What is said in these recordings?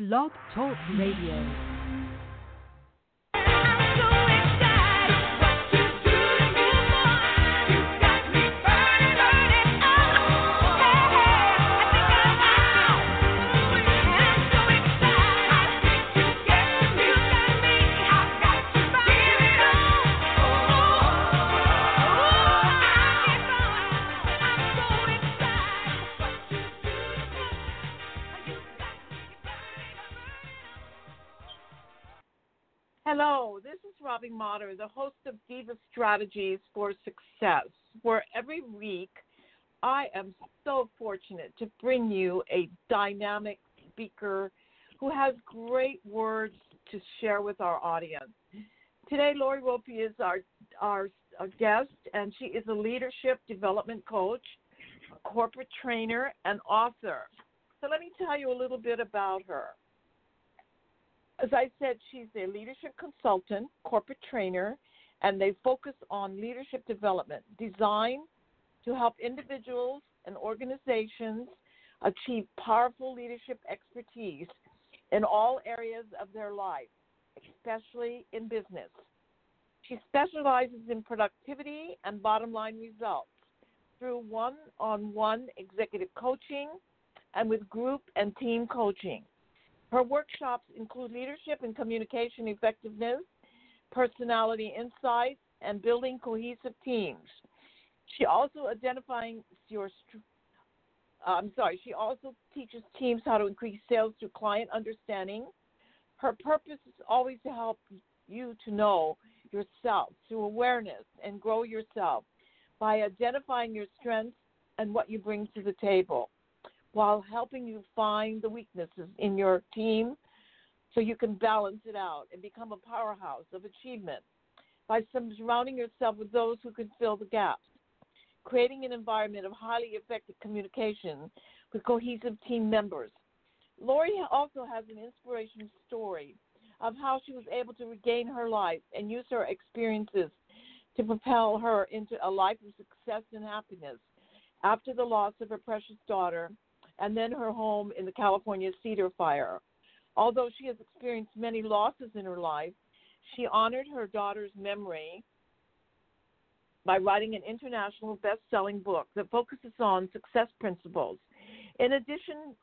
Blog Talk Radio. Hello, this is Robbie Motter, the host of Diva Strategies for Success, where every week I am so fortunate to bring you a dynamic speaker who has great words to share with our audience. Today, Lori Raupe is our, our, our guest, and she is a leadership development coach, a corporate trainer, and author. So, let me tell you a little bit about her as I said, she's a leadership consultant, corporate trainer, and they focus on leadership development, designed to help individuals and organizations achieve powerful leadership expertise in all areas of their life, especially in business. She specializes in productivity and bottom line results through one on one executive coaching and with group and team coaching. Her workshops include leadership and communication effectiveness, personality insights, and building cohesive teams. She also identifying your I'm sorry, she also teaches teams how to increase sales through client understanding. Her purpose is always to help you to know yourself through awareness and grow yourself by identifying your strengths and what you bring to the table while helping you find the weaknesses in your team so you can balance it out and become a powerhouse of achievement. By surrounding yourself with those who can fill the gaps, creating an environment of highly effective communication with cohesive team members. Lori also has an inspiration story of how she was able to regain her life and use her experiences to propel her into a life of success and happiness. After the loss of her precious daughter and then her home in the California Cedar Fire. Although she has experienced many losses in her life, she honored her daughter's memory by writing an international best selling book that focuses on success principles. In addition,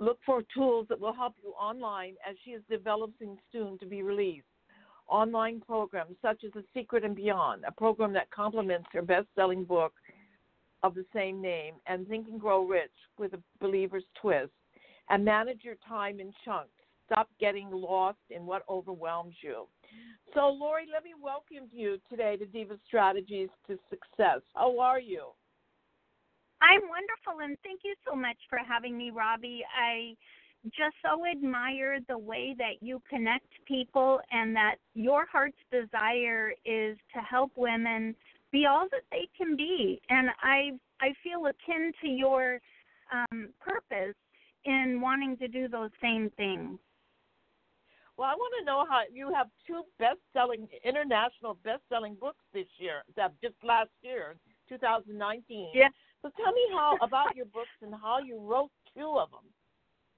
look for tools that will help you online as she is developing soon to be released. Online programs such as The Secret and Beyond, a program that complements her best selling book of the same name, and Think and Grow Rich with a believer's twist, and manage your time in chunks. Stop getting lost in what overwhelms you. So, Lori, let me welcome you today to Diva Strategies to Success. How are you? I'm wonderful, and thank you so much for having me, Robbie. I just so admire the way that you connect people and that your heart's desire is to help women be all that they can be. And I I feel akin to your um, purpose in wanting to do those same things. Well, I want to know how you have two best-selling international best-selling books this year. That just last year, 2019. Yeah. So tell me how about your books and how you wrote two of them.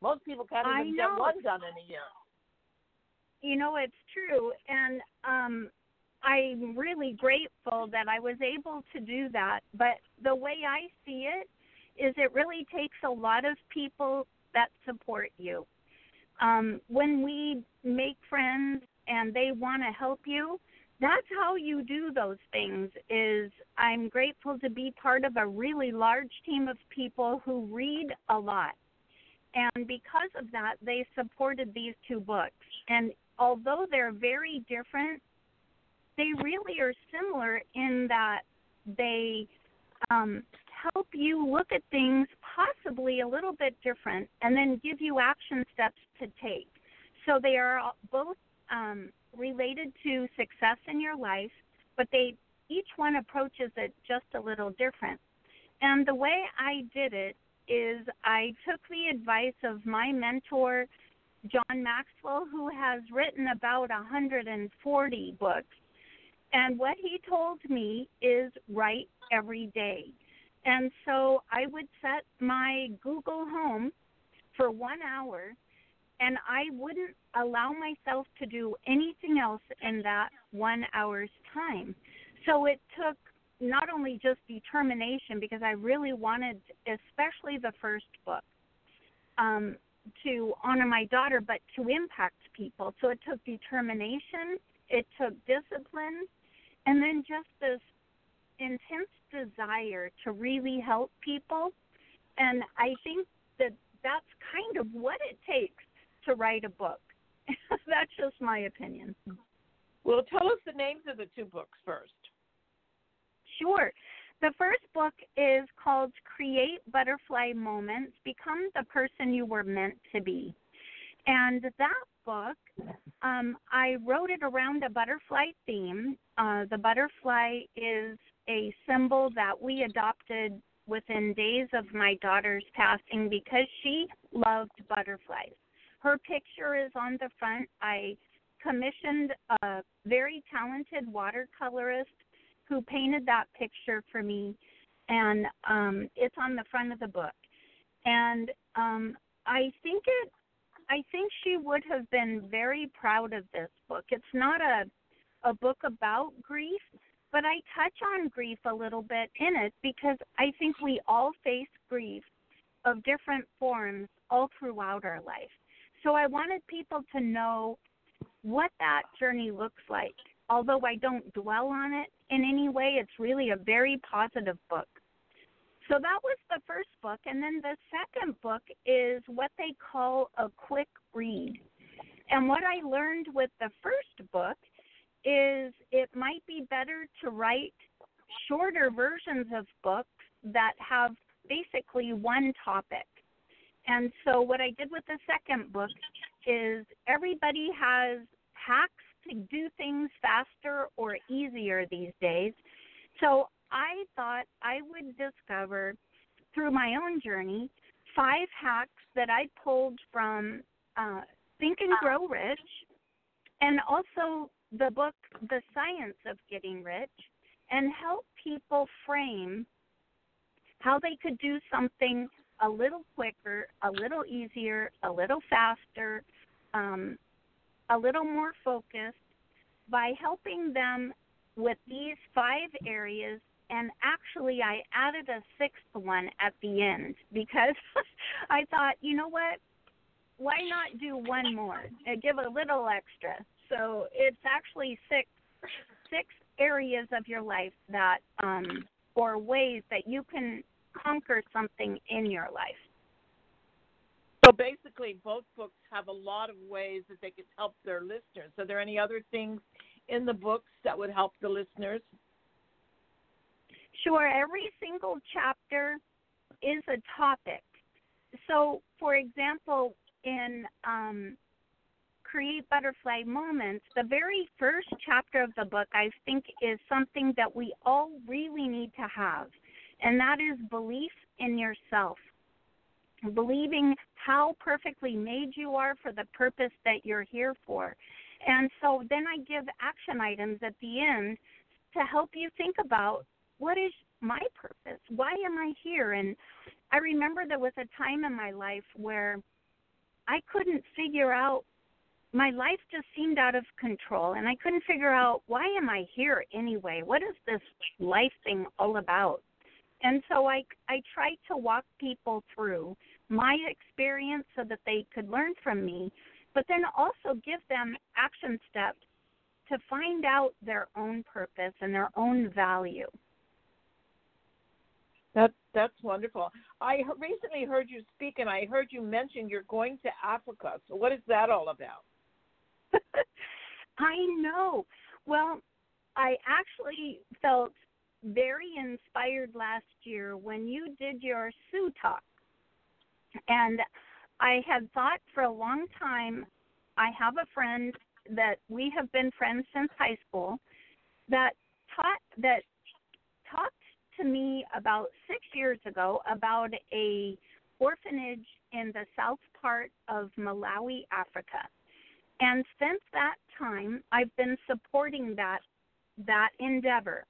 Most people can't even get one done in a year. You know, it's true, and um, I'm really grateful that I was able to do that. But the way I see it is it really takes a lot of people that support you. Um, when we make friends and they want to help you, that's how you do those things is I'm grateful to be part of a really large team of people who read a lot. And because of that, they supported these two books. And although they're very different, they really are similar in that they um, help you look at things possibly a little bit different, and then give you action steps to take. So they are both um, related to success in your life, but they each one approaches it just a little different. And the way I did it is I took the advice of my mentor, John Maxwell, who has written about 140 books. And what he told me is write every day. And so I would set my Google Home for one hour, and I wouldn't allow myself to do anything else in that one hour's time. So it took not only just determination, because I really wanted, especially the first book, um, to honor my daughter, but to impact people. So it took determination, it took discipline, and then just this intense desire to really help people. And I think that that's kind of what it takes to write a book. that's just my opinion. Well, tell us the names of the two books first. Sure. The first book is called Create Butterfly Moments Become the Person You Were Meant to Be. And that book, um, I wrote it around a butterfly theme. Uh, the butterfly is a symbol that we adopted within days of my daughter's passing because she loved butterflies. Her picture is on the front. I commissioned a very talented watercolorist who painted that picture for me, and um, it's on the front of the book. And um, I think it, I think she would have been very proud of this book. It's not a a book about grief, but I touch on grief a little bit in it because I think we all face grief of different forms all throughout our life. So I wanted people to know what that journey looks like. Although I don't dwell on it in any way, it's really a very positive book. So that was the first book. And then the second book is what they call a quick read. And what I learned with the first book is it might be better to write shorter versions of books that have basically one topic. And so what I did with the second book is everybody has hacks to do things faster or easier these days. So I thought I would discover through my own journey five hacks that I pulled from uh, Think and Grow Rich and also the book The Science of Getting Rich and help people frame how they could do something a little quicker, a little easier, a little faster, um, a little more focused by helping them with these five areas and actually I added a sixth one at the end because I thought, you know what? Why not do one more? and give a little extra. So it's actually six six areas of your life that um or ways that you can conquer something in your life. So basically, both books have a lot of ways that they could help their listeners. Are there any other things in the books that would help the listeners? Sure. Every single chapter is a topic. So, for example, in um, Create Butterfly Moments, the very first chapter of the book, I think, is something that we all really need to have, and that is belief in yourself believing how perfectly made you are for the purpose that you're here for. And so then I give action items at the end to help you think about what is my purpose? Why am I here? And I remember there was a time in my life where I couldn't figure out my life just seemed out of control and I couldn't figure out why am I here anyway? What is this life thing all about? And so I I tried to walk people through my experience so that they could learn from me, but then also give them action steps to find out their own purpose and their own value. That that's wonderful. I recently heard you speak, and I heard you mention you're going to Africa. So, what is that all about? I know. Well, I actually felt very inspired last year when you did your Sioux talk And I had thought for a long time, I have a friend that we have been friends since high school that taught that talked to me about six years ago about a orphanage in the south part of Malawi, Africa. And since that time, I've been supporting that that endeavor.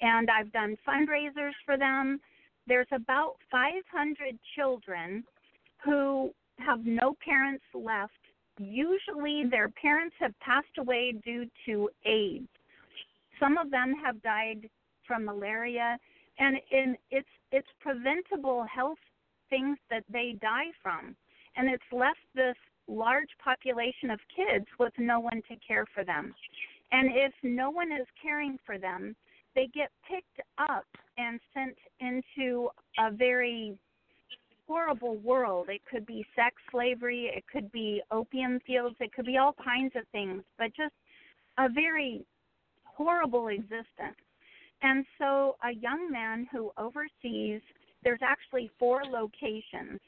And I've done fundraisers for them. There's about 500 children who have no parents left. Usually, their parents have passed away due to AIDS. Some of them have died from malaria, and in, it's it's preventable health things that they die from, and it's left this large population of kids with no one to care for them. And if no one is caring for them, they get picked up and sent into a very horrible world. It could be sex slavery, it could be opium fields, it could be all kinds of things, but just a very horrible existence. And so, a young man who oversees, there's actually four locations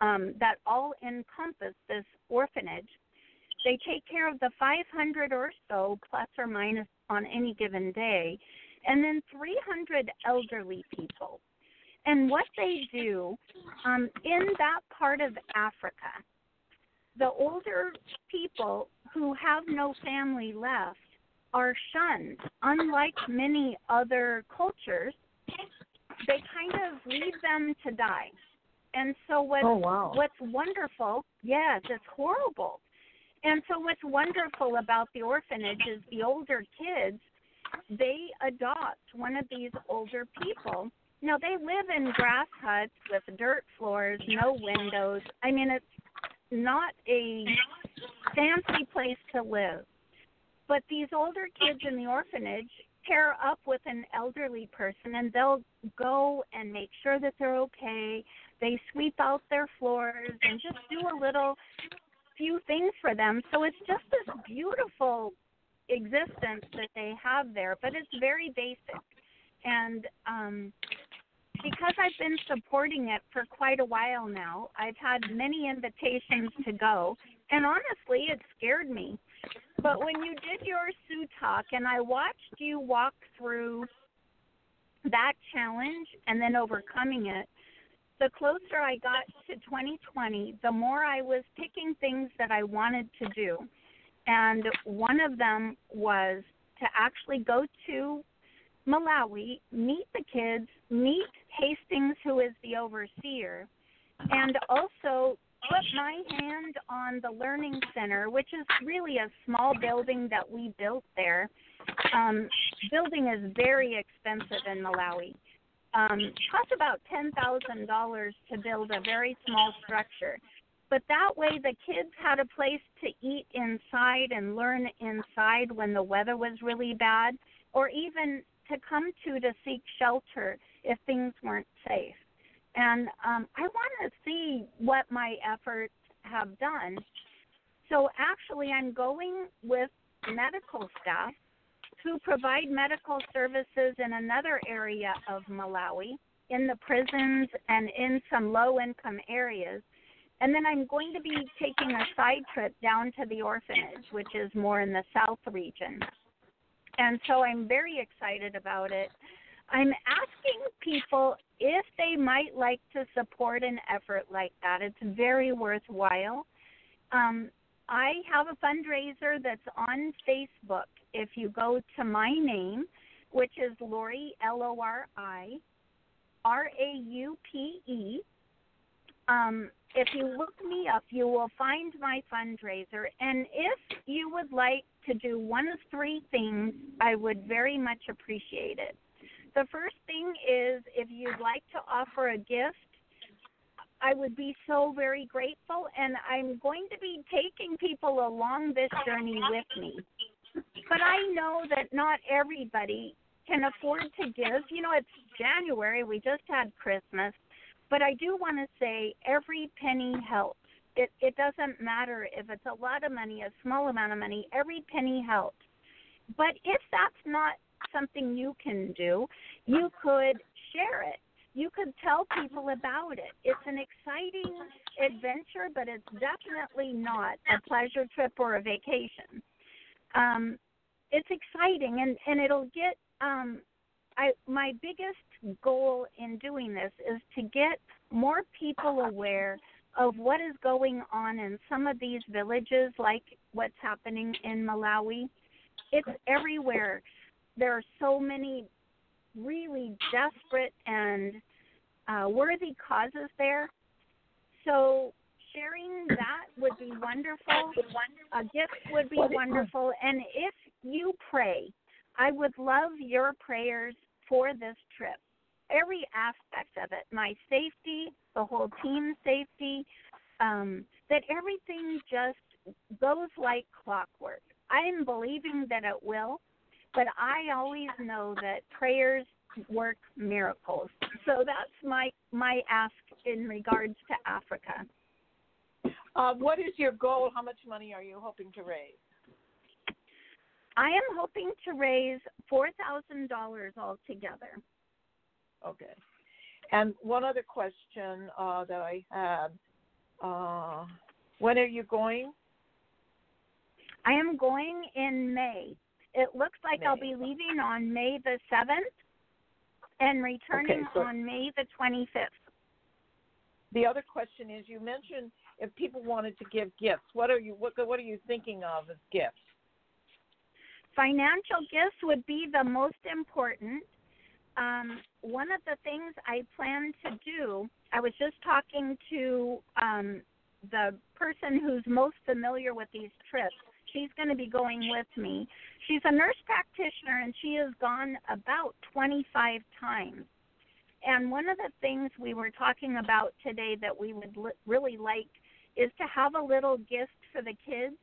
um, that all encompass this orphanage. They take care of the 500 or so, plus or minus on any given day, and then 300 elderly people. And what they do um, in that part of Africa, the older people who have no family left are shunned. Unlike many other cultures, they kind of leave them to die. And so what oh, wow. what's wonderful, yes, it's horrible. And so what's wonderful about the orphanage is the older kids, they adopt one of these older people. Now they live in grass huts with dirt floors, no windows. I mean it's not a fancy place to live. But these older kids in the orphanage pair up with an elderly person and they'll go and make sure that they're okay. They sweep out their floors and just do a little few things for them. So it's just this beautiful existence that they have there, but it's very basic. And um because I've been supporting it for quite a while now, I've had many invitations to go, and honestly, it scared me but when you did your Sioux talk and I watched you walk through that challenge and then overcoming it, the closer I got to 2020, the more I was picking things that I wanted to do. And one of them was to actually go to Malawi, meet the kids, meet Hastings, who is the overseer, and also put my hand on the Learning Center, which is really a small building that we built there. Um, building is very expensive in Malawi. Um, costs about ten thousand dollars to build a very small structure. But that way, the kids had a place to eat inside and learn inside when the weather was really bad, or even to come to to seek shelter if things weren't safe and um, I want to see what my efforts have done. So actually, I'm going with medical staff who provide medical services in another area of Malawi, in the prisons and in some low income areas. And then I'm going to be taking a side trip down to the orphanage, which is more in the south region. And so I'm very excited about it. I'm asking people if they might like to support an effort like that. It's very worthwhile. Um, I have a fundraiser that's on Facebook. If you go to my name, which is Lori L O R I R A U P E, um, if you look me up, you will find my fundraiser. And if you would like to do one of three things, I would very much appreciate it the first thing is if you'd like to offer a gift, I would be so very grateful, and I'm going to be taking people along this journey with me. But I know that not everybody can afford to give. You know, it's January, we just had Christmas, but I do want to say every penny helps. It it doesn't matter if it's a lot of money, a small amount of money, every penny helps. But if that's not something you can do, you could share it. you could tell people about it. It's an exciting adventure, but it's definitely not a pleasure trip or a vacation. Um, it's exciting, and and it'll get. Um, I my biggest goal in doing this is to get more people aware of what is going on in some of these villages, like what's happening in Malawi. It's everywhere. There are so many really desperate and uh, worthy causes there. So sharing that would be wonderful. A gift would be wonderful. And if you pray, I would love your prayers for this trip. Every aspect of it, my safety, the whole team safety, um, that everything just goes like clockwork. I'm believing that it will, but I always know that prayers work miracles. So that's my my ask in regards to Africa. Uh, what is your goal? How much money are you hoping to raise? I am hoping to raise four thousand dollars altogether. Okay. And one other question uh, that I had: uh, When are you going? I am going in May. It looks like May. I'll be leaving on May the seventh and returning Okay, so- on May the twenty fifth. The other question is: You mentioned if people wanted to give gifts, what are you what what are you thinking of as gifts? Financial gifts would be the most important. Um, one of the things I plan to do, I was just talking to um, the person who's most familiar with these trips. She's going to be going with me. She's a nurse practitioner and she has gone about 25 times. And one of the things we were talking about today that we would li- really like is to have a little gift for the kids.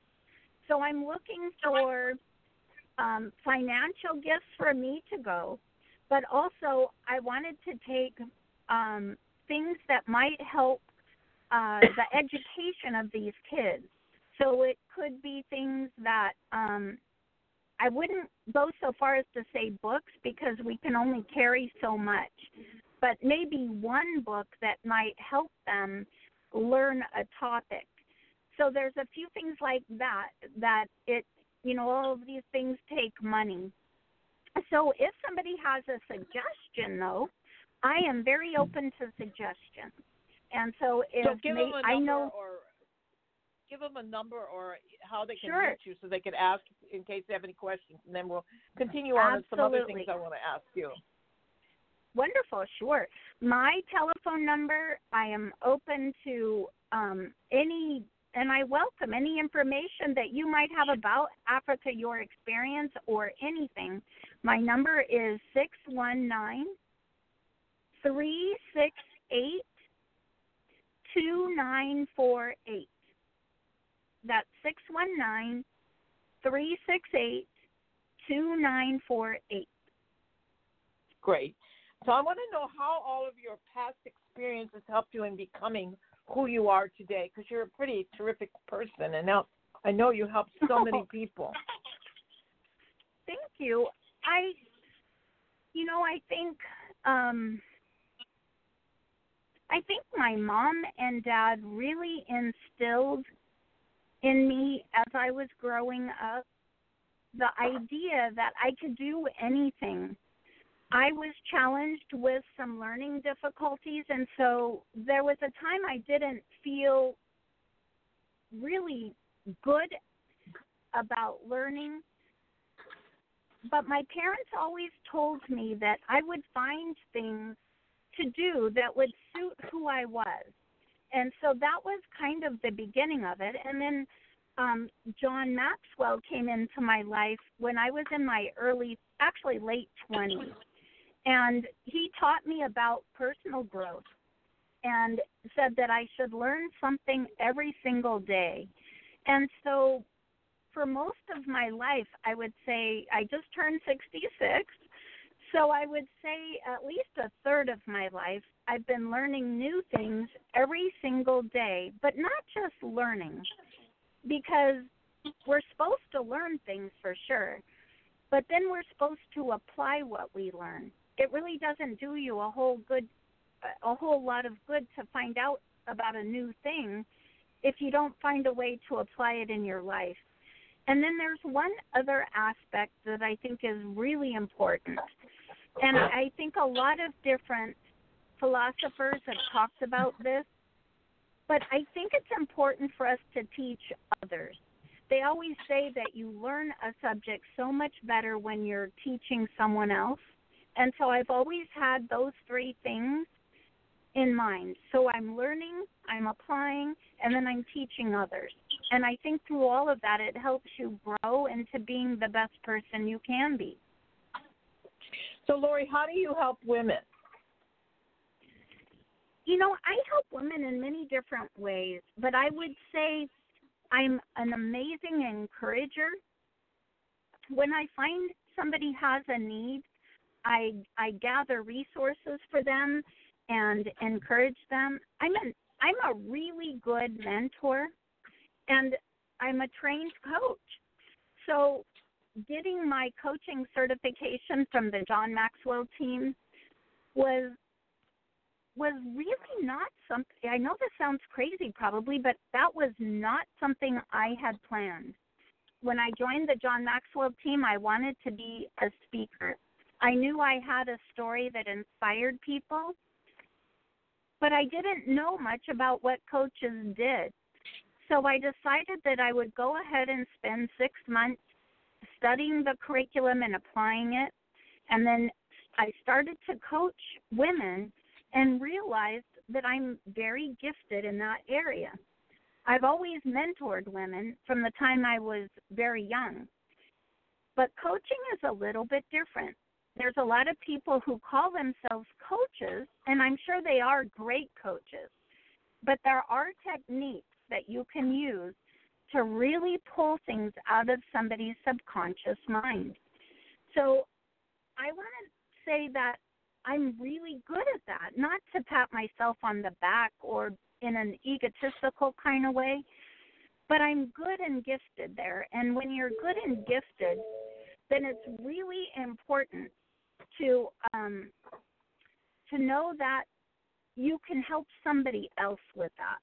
So I'm looking for um, financial gifts for me to go, but also I wanted to take um, things that might help uh, the education of these kids. So it could be things that um, I wouldn't go so far as to say books because we can only carry so much, but maybe one book that might help them learn a topic. So there's a few things like that that it you know all of these things take money. So if somebody has a suggestion though, I am very open to suggestions. And so if so give may, them a number I know or give them a number or how they can Sure. reach you so they can ask in case they have any questions, and then we'll continue on with some other things I want to ask you. Wonderful, sure. My telephone number, I am open to um, any, and I welcome any information that you might have about Africa, your experience, or anything. My number is 619 368 2948. That's 619 368 2948. Great. So I want to know how all of your past experiences helped you in becoming who you are today, because you're a pretty terrific person, and now I know you help so many people. Thank you. I, you know, I think, um, I think my mom and dad really instilled in me as I was growing up the idea that I could do anything. I was challenged with some learning difficulties, and so there was a time I didn't feel really good about learning. But my parents always told me that I would find things to do that would suit who I was. And so that was kind of the beginning of it. And then um, John Maxwell came into my life when I was in my early, actually late 20s. And he taught me about personal growth and said that I should learn something every single day. And so for most of my life, I would say I just turned 66. So I would say at least a third of my life, I've been learning new things every single day, but not just learning, because we're supposed to learn things for sure, but then we're supposed to apply what we learn. It really doesn't do you a whole good a whole lot of good to find out about a new thing if you don't find a way to apply it in your life. And then there's one other aspect that I think is really important. And I think a lot of different philosophers have talked about this, but I think it's important for us to teach others. They always say that you learn a subject so much better when you're teaching someone else. And so I've always had those three things in mind. So I'm learning, I'm applying, and then I'm teaching others. And I think through all of that, it helps you grow into being the best person you can be. So, Lori, how do you help women? You know, I help women in many different ways, but I would say I'm an amazing encourager. When I find somebody has a need, I I gather resources for them and encourage them. I'm an I'm a really good mentor and I'm a trained coach. So getting my coaching certification from the John Maxwell team was was really not something I know this sounds crazy probably, but that was not something I had planned. When I joined the John Maxwell team, I wanted to be a speaker. I knew I had a story that inspired people, but I didn't know much about what coaches did. So I decided that I would go ahead and spend six months studying the curriculum and applying it. And then I started to coach women and realized that I'm very gifted in that area. I've always mentored women from the time I was very young. But coaching is a little bit different. There's a lot of people who call themselves coaches, and I'm sure they are great coaches. But there are techniques that you can use to really pull things out of somebody's subconscious mind. So I want to say that I'm really good at that, not to pat myself on the back or in an egotistical kind of way, but I'm good and gifted there. And when you're good and gifted, then it's really important to um, to know that you can help somebody else with that.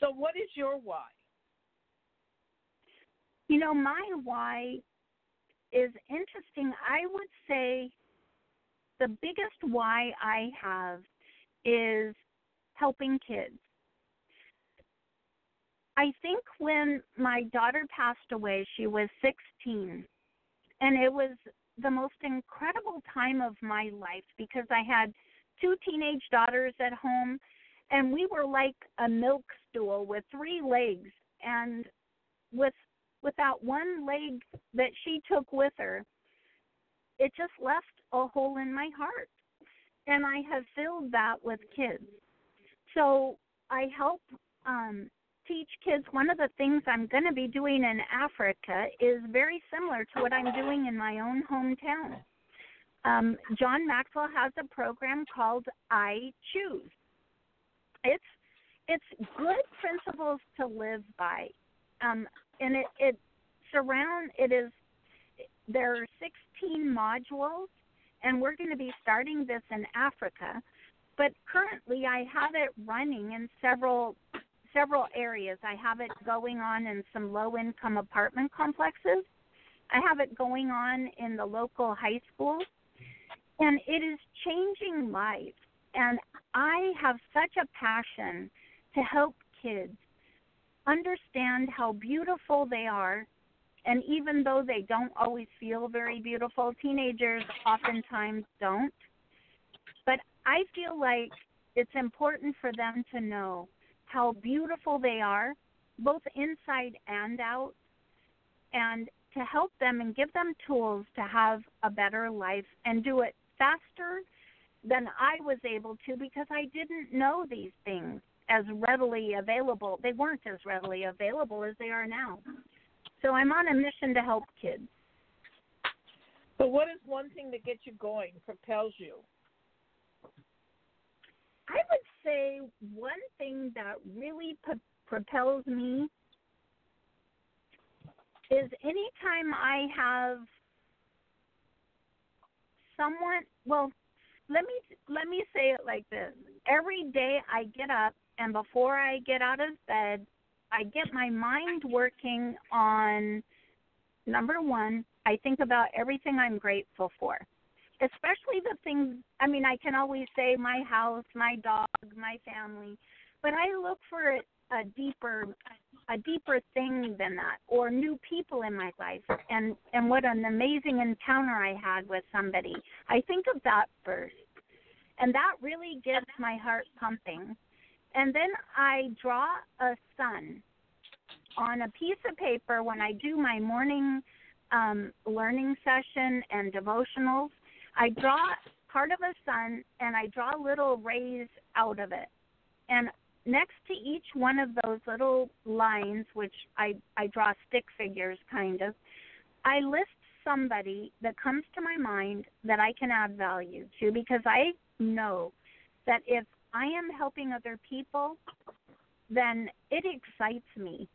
So, what is your why? You know, my why is interesting. I would say the biggest why I have is helping kids. I think when my daughter passed away, she was 16, and it was the most incredible time of my life because I had two teenage daughters at home and we were like a milk stool with three legs and with without one leg that she took with her it just left a hole in my heart. And i have filled that with kids. So i help um teach kids. One of the things i'm going to be doing in africa is very similar to what i'm doing in my own hometown. Um, john maxwell has a program called i choose it's it's good principles to live by, um, and it it surround it is there are 16 modules, and we're going to be starting this in Africa. But currently, I have it running in several several areas. I have it going on in some low income apartment complexes. I have it going on in the local high schools. And it is changing lives. And I have such a passion to help kids understand how beautiful they are. And even though they don't always feel very beautiful, teenagers oftentimes don't. But I feel like it's important for them to know how beautiful they are, both inside and out, and to help them and give them tools to have a better life and do it faster than I was able to because I didn't know these things as readily available. They weren't as readily available as they are now. So I'm on a mission to help kids. So, what is one thing that gets you going, propels you? I would say one thing that really p- propels me is anytime I have someone, well, let me let me say it like this. Every day I get up and before I get out of bed, I get my mind working on number 1, I think about everything I'm grateful for. Especially the things I mean I can always say my house, my dog, my family, but I look for a deeper a deeper thing than that or new people in my life and and what an amazing encounter I had with somebody. I think of that first. And that really gets my heart pumping. And then I draw a sun on a piece of paper when I do my morning um, learning session and devotionals. I draw part of a sun and I draw little rays out of it. And next to each one of those little lines, which I, I draw stick figures kind of, I list somebody that comes to my mind that I can add value to because I know that if I am helping other people, then it excites me.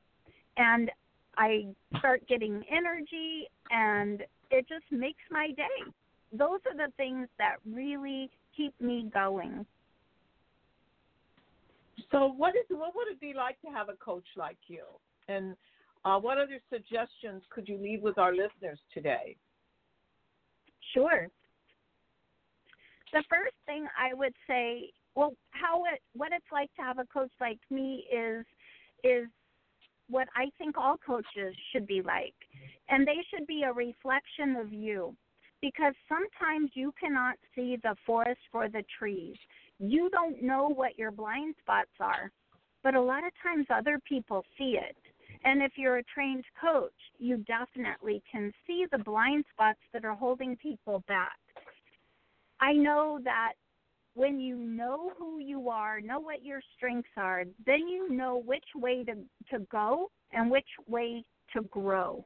And I start getting energy and it just makes my day. Those are the things that really keep me going. So, what is what would it be like to have a coach like you? And uh, what other suggestions could you leave with our listeners today? Sure. The first thing I would say, well, how it what it's like to have a coach like me is is what I think all coaches should be like. And they should be a reflection of you because sometimes you cannot see the forest for the trees you don't know what your blind spots are, but a lot of times other people see it. And if you're a trained coach, you definitely can see the blind spots that are holding people back. I know that when you know who you are, know what your strengths are, then you know which way to, to go and which way to grow.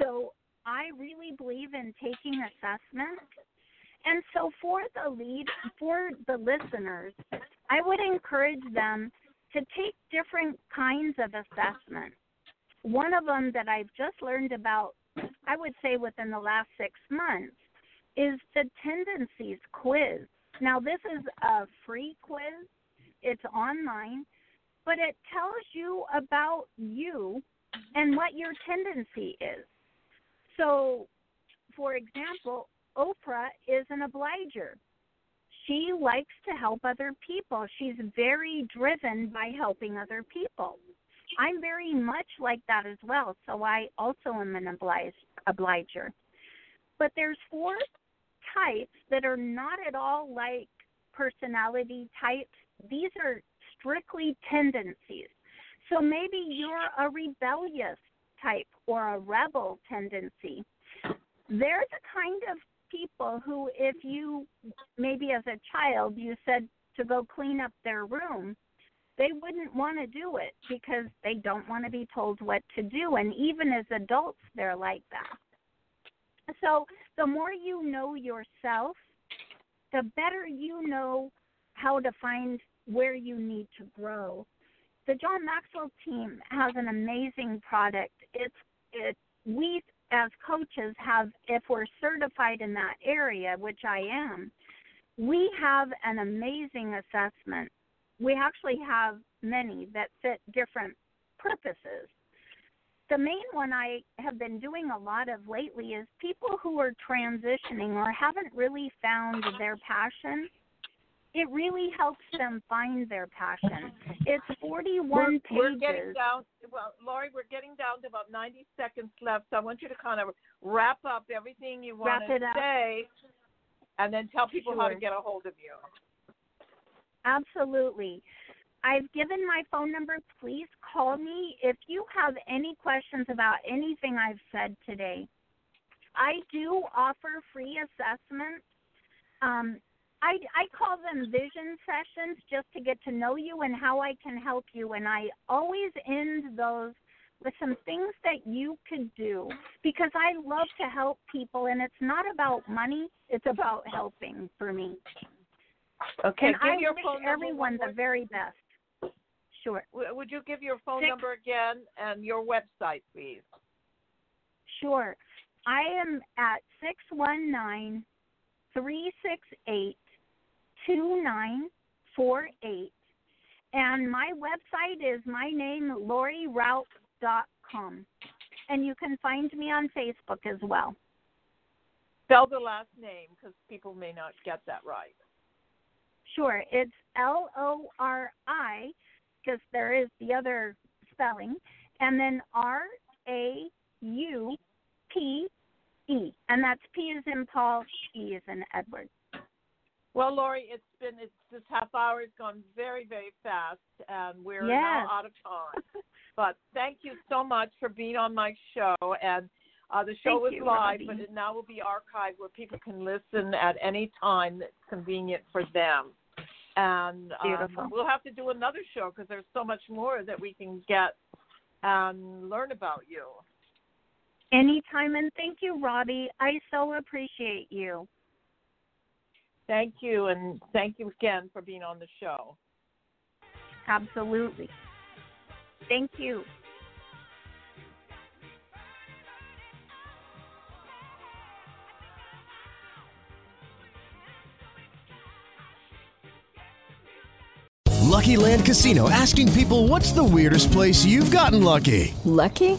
So I really believe in taking assessment and so for the lead for the listeners, I would encourage them to take different kinds of assessments. One of them that I've just learned about, I would say within the last six months, is the tendencies quiz. Now, this is a free quiz, it's online, but it tells you about you and what your tendency is. So, for example, Oprah is an obliger. She likes to help other people. She's very driven by helping other people. I'm very much like that as well, so I also am an oblige, obliger. But there's four types that are not at all like personality types. These are strictly tendencies. So maybe you're a rebellious type or a rebel tendency. They're the kind of people who, if you maybe as a child you said to go clean up their room, they wouldn't want to do it because they don't want to be told what to do. And even as adults, they're like that. So the more you know yourself, the better you know how to find where you need to grow. The John Maxwell team has an amazing product. It's it we as coaches have if we're certified in that area, which I am, we have an amazing assessment. We actually have many that fit different purposes. The main one I have been doing a lot of lately is people who are transitioning or haven't really found their passion it really helps them find their passion. It's 41 we're, pages. We're getting down. Well, Lori, we're getting down to about 90 seconds left. So I want you to kind of wrap up everything you want to say, and then tell people sure. how to get a hold of you. Absolutely. I've given my phone number. Please call me if you have any questions about anything I've said today. I do offer free assessments. Um, I, I call them vision sessions just to get to know you and how I can help you. And I always end those with some things that you could do because I love to help people. And it's not about money, it's about helping for me. Okay, and give I your wish phone everyone the very best. Sure. Would you give your phone Six, number again and your website, please? Sure. I am at six one nine three six eight 2948. And my website is my name, LoriRaupe.com. And you can find me on Facebook as well. Spell the last name because people may not get that right. Sure, it's L O R I because there is the other spelling, and then R A U P E, and that's P is in Paul, E is in Edward. Well, Lori, it's been it's this half hour has gone very very fast, and we're Yes. now out of time. but thank you so much for being on my show, and uh, the show Thank is you, live, Robbie. but it now will be archived where people can listen at any time that's convenient for them. And um, we'll have to do another show because there's so much more that we can get and learn about you. Anytime, and thank you, Robbie. I so appreciate you. Thank you, and thank you again for being on the show. Absolutely. Thank you. LuckyLand Casino asking people what's the weirdest place you've gotten lucky? Lucky?